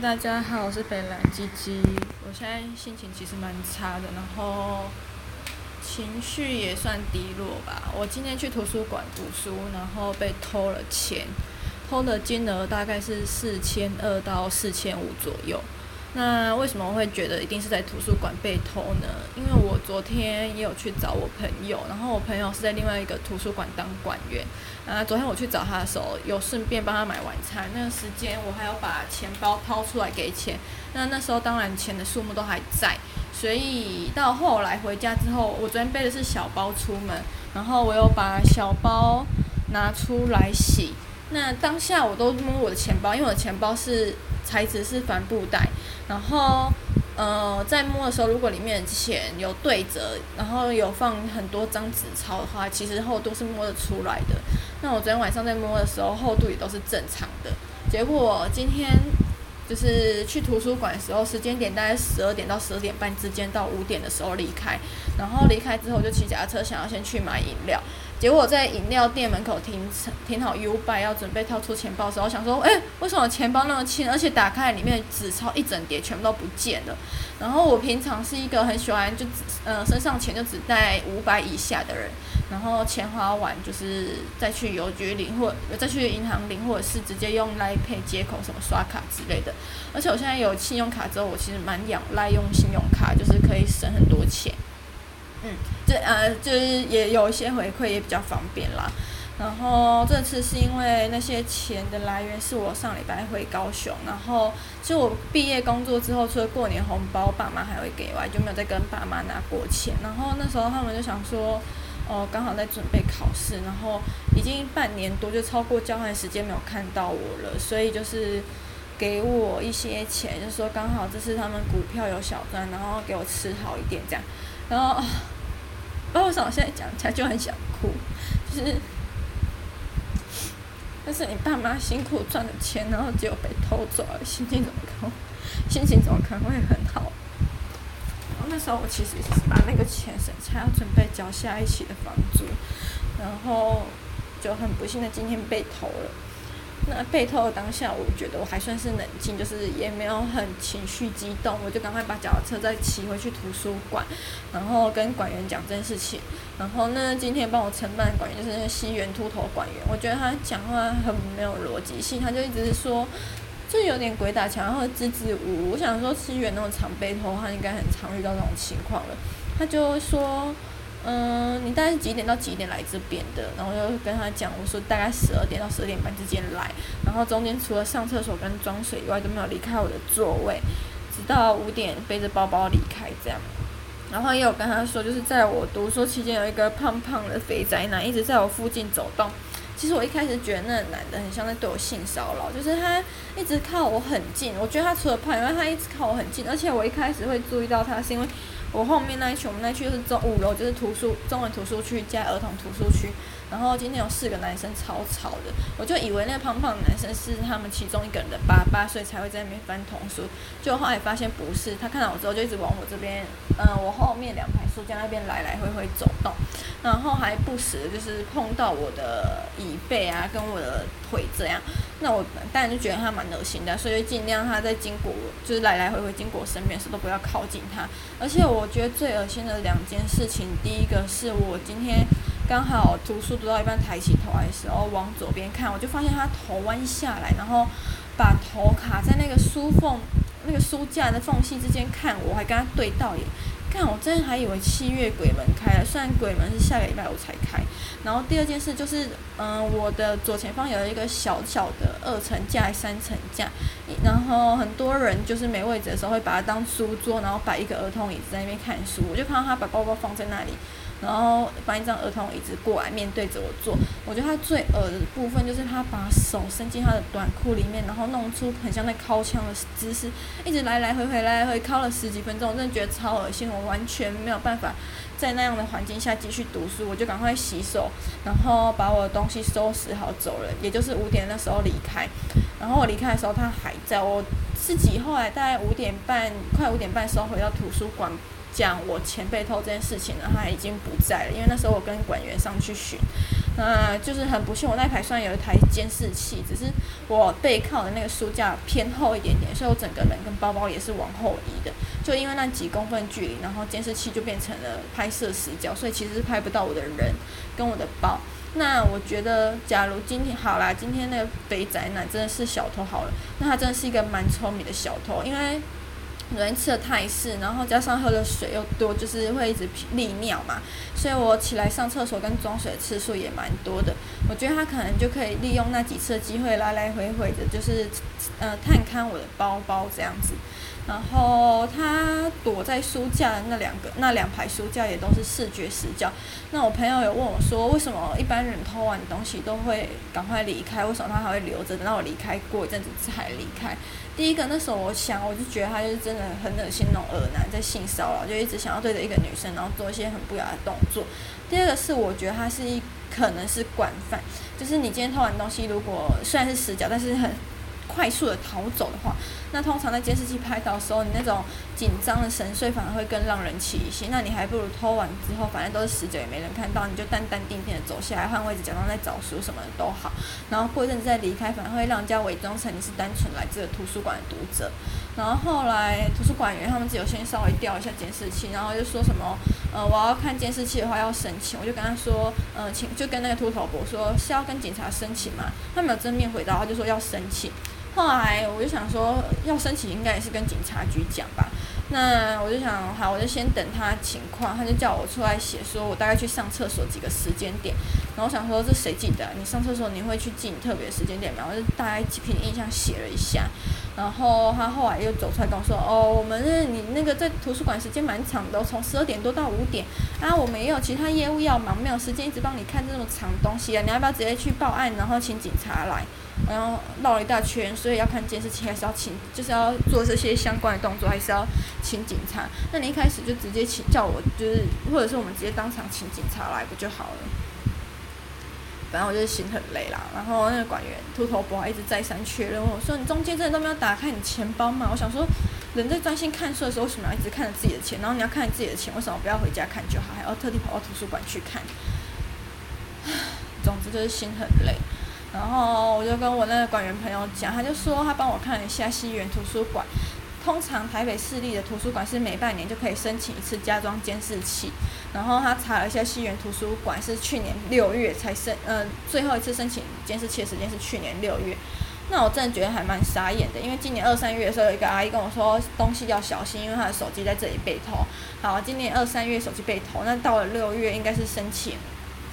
大家好，我是北蓝鸡鸡。我现在心情其实蛮差的，然后情绪也算低落吧。我今天去图书馆读书，然后被偷了钱，偷的金额大概是四千二到四千五左右。那为什么我会觉得一定是在图书馆被偷呢？因为我昨天也有去找我朋友，然后我朋友是在另外一个图书馆当馆员。啊，昨天我去找他的时候，有顺便帮他买晚餐。那个时间我还要把钱包掏出来给钱。那那时候当然钱的数目都还在，所以到后来回家之后，我昨天背的是小包出门，然后我又把小包拿出来洗。那当下我都摸我的钱包，因为我的钱包是。材质是帆布袋，然后，呃，在摸的时候，如果里面的钱有对折，然后有放很多张纸钞的话，其实厚度是摸得出来的。那我昨天晚上在摸的时候，厚度也都是正常的。结果今天就是去图书馆的时候，时间点大概十二点到十二点半之间，到五点的时候离开。然后离开之后就骑脚踏车，想要先去买饮料。结果在饮料店门口停停好 ubi 要准备掏出钱包的时候，想说，哎，为什么钱包那么轻？而且打开里面纸钞一整叠全部都不见了。然后我平常是一个很喜欢就只呃身上钱就只带五百以下的人，然后钱花完就是再去邮局领或再去银行领，或者是直接用 l i Pay 接口什么刷卡之类的。而且我现在有信用卡之后，我其实蛮仰赖用信用卡，就是可以省很多钱。嗯，这呃就是也有一些回馈，也比较方便啦。然后这次是因为那些钱的来源是我上礼拜回高雄，然后其实我毕业工作之后，除了过年红包爸妈还会给外，就没有再跟爸妈拿过钱。然后那时候他们就想说，哦，刚好在准备考试，然后已经半年多，就超过交换时间没有看到我了，所以就是给我一些钱，就说刚好这次他们股票有小赚，然后给我吃好一点这样。然后，不知道为什么我现在讲起来就很想哭，就是，但是你爸妈辛苦赚的钱，然后结果被偷走了，心情怎么可能？心情怎么可能会很好？然后那时候我其实是把那个钱省下，要准备交下一期的房租，然后就很不幸的今天被偷了。那被偷的当下，我觉得我还算是冷静，就是也没有很情绪激动，我就赶快把脚踏车再骑回去图书馆，然后跟馆员讲这件事情。然后呢，今天帮我承办的馆员就是那西园秃头馆员，我觉得他讲话很没有逻辑性，他就一直说，就有点鬼打墙，然后支支吾吾。我想说西园那种常被偷，他应该很常遇到这种情况了。他就说。嗯，你大概是几点到几点来这边的？然后就跟他讲，我说大概十二点到十二点半之间来，然后中间除了上厕所跟装水以外都没有离开我的座位，直到五点背着包包离开这样。然后也有跟他说，就是在我读书期间有一个胖胖的肥宅男一直在我附近走动。其实我一开始觉得那个男的很像在对我性骚扰，就是他一直靠我很近。我觉得他除了胖，因为他一直靠我很近，而且我一开始会注意到他是因为。我后面那一区，我们那一区是中五楼，就是图书中文图书区加儿童图书区。然后今天有四个男生超吵的，我就以为那个胖胖的男生是他们其中一个人的爸爸，所以才会在那边翻童书。就后来发现不是，他看到我之后就一直往我这边，嗯、我后面两排书架那边来来回回走动，然后还不时就是碰到我的椅背啊，跟我的会这样。那我当然就觉得他蛮恶心的，所以尽量他在经过就是来来回回经过我身边的时候都不要靠近他。而且我觉得最恶心的两件事情，第一个是我今天。刚好读书读到一半，抬起头来的时候，往左边看，我就发现他头弯下来，然后把头卡在那个书缝、那个书架的缝隙之间看我，还跟他对到眼。看我真的还以为七月鬼门开了，虽然鬼门是下个礼拜五才开。然后第二件事就是，嗯，我的左前方有一个小小的二层架、三层架，然后很多人就是没位置的时候会把它当书桌，然后摆一个儿童椅子在那边看书。我就看到他把包包放在那里。然后搬一张儿童椅子过来，面对着我坐。我觉得他最恶的部分就是他把手伸进他的短裤里面，然后弄出很像在敲枪的姿势，一直来来回回来来回敲了十几分钟，我真的觉得超恶心。我完全没有办法在那样的环境下继续读书，我就赶快洗手，然后把我的东西收拾好走了。也就是五点那时候离开。然后我离开的时候他还在，我自己后来大概五点半快五点半的时候回到图书馆。讲我钱被偷这件事情呢，他已经不在了，因为那时候我跟管员上去寻，呃，就是很不幸，我那台虽然有一台监视器，只是我背靠的那个书架偏后一点点，所以我整个人跟包包也是往后移的。就因为那几公分距离，然后监视器就变成了拍摄死角，所以其实是拍不到我的人跟我的包。那我觉得，假如今天好啦，今天那个肥宅男真的是小偷好了，那他真的是一个蛮聪明的小偷，因为。昨天吃的太滞，然后加上喝的水又多，就是会一直利尿嘛，所以我起来上厕所跟装水的次数也蛮多的。我觉得他可能就可以利用那几次机会来来回回的，就是呃探看我的包包这样子。然后他躲在书架的那两个那两排书架也都是视觉死角。那我朋友有问我说，为什么一般人偷完东西都会赶快离开，为什么他还会留着，等到我离开过一阵子才离开？第一个，那时候我想，我就觉得他就是真的很恶心那种恶男在性骚扰，就一直想要对着一个女生，然后做一些很不雅的动作。第二个是，我觉得他是一可能是惯犯，就是你今天偷完东西，如果虽然是死角，但是很。快速的逃走的话，那通常在监视器拍到的时候，你那种紧张的神髓反而会更让人起疑心。那你还不如偷完之后，反正都是死角，也没人看到，你就淡淡定定的走下来，换位置，假装在找书什么的都好。然后过一阵子再离开，反而会让人家伪装成你是单纯来自图书馆的读者。然后后来图书馆员他们只有先稍微调一下监视器，然后就说什么，呃，我要看监视器的话要申请。我就跟他说，呃，请就跟那个秃头伯说是要跟警察申请嘛。他没有正面回答，他就说要申请。后来我就想说，要申请应该也是跟警察局讲吧。那我就想，好，我就先等他情况。他就叫我出来写，说我大概去上厕所几个时间点。然后我想说，这谁记得？你上厕所你会去记你特别时间点吗？我就大概凭印象写了一下。然后他后来又走出来跟我说，哦，我们是你那个在图书馆时间蛮长的，从十二点多到五点啊，我们也有其他业务要忙，没有时间一直帮你看这么长东西啊。你要不要直接去报案，然后请警察来？然后绕了一大圈，所以要看监视器，还是要请，就是要做这些相关的动作，还是要请警察？那你一开始就直接请叫我，就是或者是我们直接当场请警察来不就好了？反正我就是心很累啦。然后那个管员秃头伯一直再三确认我说：“你中间真的都没有打开你钱包吗？”我想说，人在专心看书的时候，为什么要一直看着自己的钱？然后你要看着自己的钱，为什么不要回家看就好，还要特地跑到图书馆去看？唉总之就是心很累。然后我就跟我那个管员朋友讲，他就说他帮我看了一下西园图书馆。通常台北市立的图书馆是每半年就可以申请一次加装监视器。然后他查了一下西园图书馆是去年六月才申，呃，最后一次申请监视器的时间是去年六月。那我真的觉得还蛮傻眼的，因为今年二三月的时候有一个阿姨跟我说东西要小心，因为她的手机在这里被偷。好，今年二三月手机被偷，那到了六月应该是申请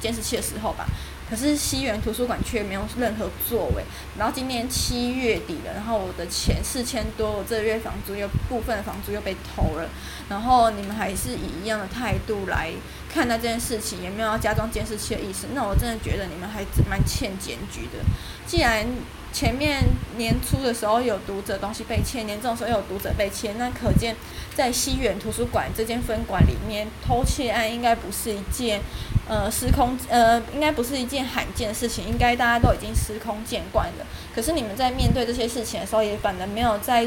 监视器的时候吧。可是西园图书馆却没有任何座位，然后今年七月底了，然后我的钱四千多，我这个月房租又部分的房租又被偷了，然后你们还是以一样的态度来看待这件事情，也没有要加装监视器的意思，那我真的觉得你们还蛮欠检举的。既然前面年初的时候有读者东西被窃，年终的时候又有读者被窃，那可见在西园图书馆这间分馆里面偷窃案应该不是一件。呃，司空呃，应该不是一件罕见的事情，应该大家都已经司空见惯了。可是你们在面对这些事情的时候，也反而没有在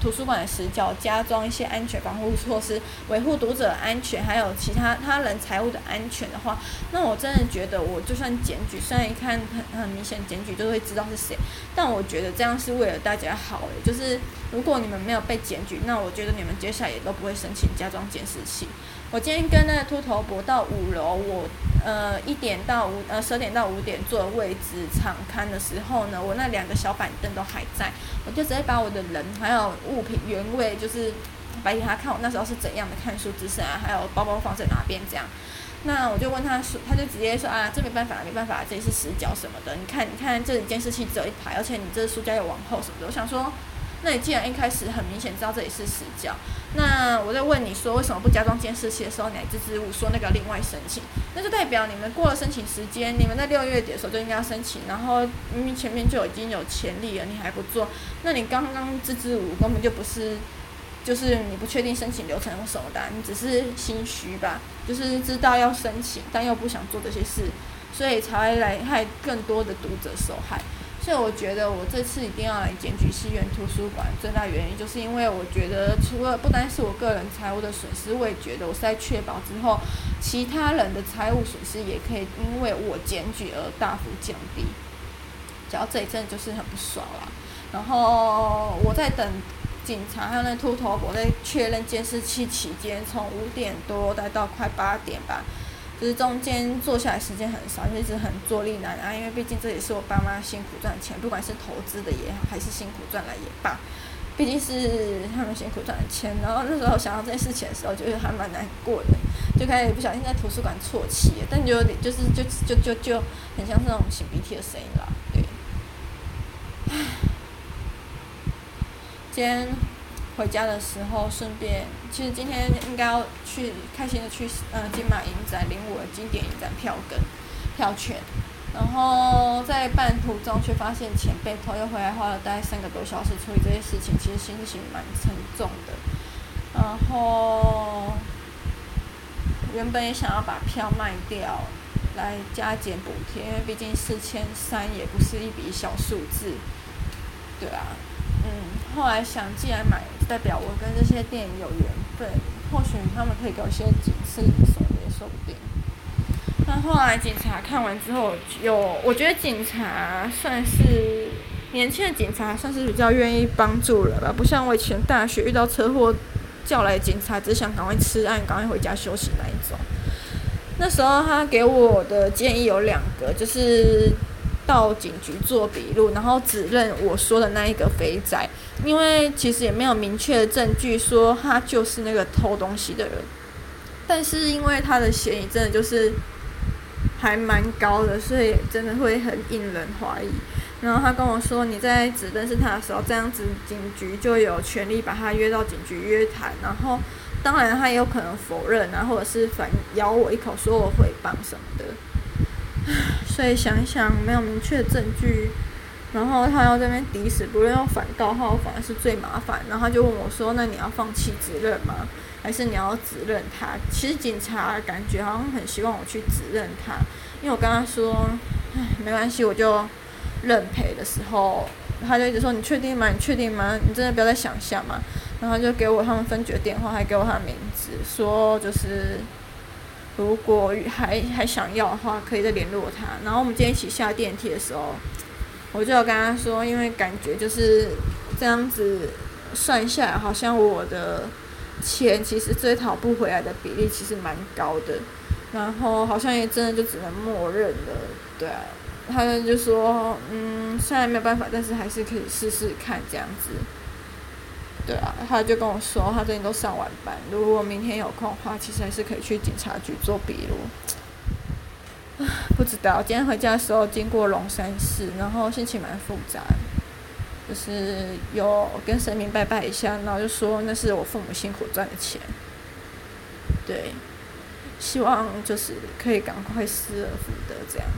图书馆的死角加装一些安全防护措施，维护读者的安全，还有其他他人财物的安全的话，那我真的觉得，我就算检举，虽然一看很很明显检举就会知道是谁，但我觉得这样是为了大家好诶，就是如果你们没有被检举，那我觉得你们接下来也都不会申请加装监视器。我今天跟那个秃头博到五楼，我呃一点到五呃十点到五点坐的位置场勘的时候呢，我那两个小板凳都还在，我就直接把我的人还有物品原位，就是摆给他看我那时候是怎样的看书姿势啊，还有包包放在哪边这样。那我就问他说，他就直接说啊，这没办法，没办法，这里是死角什么的。你看，你看这里监视器只有一排，而且你这书架又往后什么的。我想说。那你既然一开始很明显知道这里是死角，那我在问你说为什么不加装监视器的时候，你还支支吾吾说那个另外申请，那就代表你们过了申请时间，你们在六月底的时候就应该要申请，然后明明前面就已经有潜力了，你还不做，那你刚刚支支吾吾根本就不是，就是你不确定申请流程用什么的，你只是心虚吧，就是知道要申请，但又不想做这些事，所以才来害更多的读者受害。所以我觉得我这次一定要来检举西园图书馆，最大原因就是因为我觉得除了不单是我个人财务的损失，我也觉得我是在确保之后，其他人的财务损失也可以因为我检举而大幅降低。只要这一阵就是很不爽啦。然后我在等警察还有那秃头伯在确认监视器期间，从五点多待到快八点吧。就是中间坐下来时间很少，就一直很坐立难安，因为毕竟这也是我爸妈辛苦赚钱，不管是投资的也好，还是辛苦赚来也罢，毕竟是他们辛苦赚的钱。然后那时候想到这件事情的时候，觉得还蛮难过的，就开始不小心在图书馆啜泣，但就就是就就就就，很像是那种擤鼻涕的声音啦，对。唉，今天。回家的时候，顺便，其实今天应该要去开心的去呃金马影展领我的经典影展票根票券，然后在半途中却发现钱被偷，又回来花了大概三个多小时处理这些事情，其实心情蛮沉重的。然后原本也想要把票卖掉来加减补贴，因为毕竟四千三也不是一笔小数字，对啊，嗯，后来想既然买。代表我跟这些电影有缘分，或许他们可以给我一些警示什么的，也说不定。那后来警察看完之后，有我觉得警察算是年轻的警察，算是比较愿意帮助人吧，不像我以前大学遇到车祸叫来警察，只想赶快吃案，赶快回家休息那一种。那时候他给我的建议有两个，就是。到警局做笔录，然后指认我说的那一个肥仔，因为其实也没有明确的证据说他就是那个偷东西的人，但是因为他的嫌疑真的就是还蛮高的，所以真的会很引人怀疑。然后他跟我说，你在指认识他的时候，这样子警局就有权利把他约到警局约谈，然后当然他也有可能否认啊，或者是反咬我一口，说我诽谤什么的。所以想一想，没有明确证据，然后他要这边抵死不认，要反告他，反而是最麻烦。然后他就问我说：“那你要放弃指认吗？还是你要指认他？”其实警察感觉好像很希望我去指认他，因为我跟他说：“唉，没关系，我就认赔。”的时候，他就一直说：“你确定吗？你确定吗？你真的不要再想一下嘛。”然后他就给我他们分局的电话，还给我他的名字，说就是。如果还还想要的话，可以再联络他。然后我们今天一起下电梯的时候，我就要跟他说，因为感觉就是这样子算下来，好像我的钱其实追讨不回来的比例其实蛮高的。然后好像也真的就只能默认了，对啊。他们就说，嗯，虽然没有办法，但是还是可以试试看这样子。对啊，他就跟我说，他最近都上晚班，如果明天有空的话，其实还是可以去警察局做笔录。不知道，今天回家的时候经过龙山寺，然后心情蛮复杂，就是有跟神明拜拜一下，然后就说那是我父母辛苦赚的钱。对，希望就是可以赶快失而复得这样。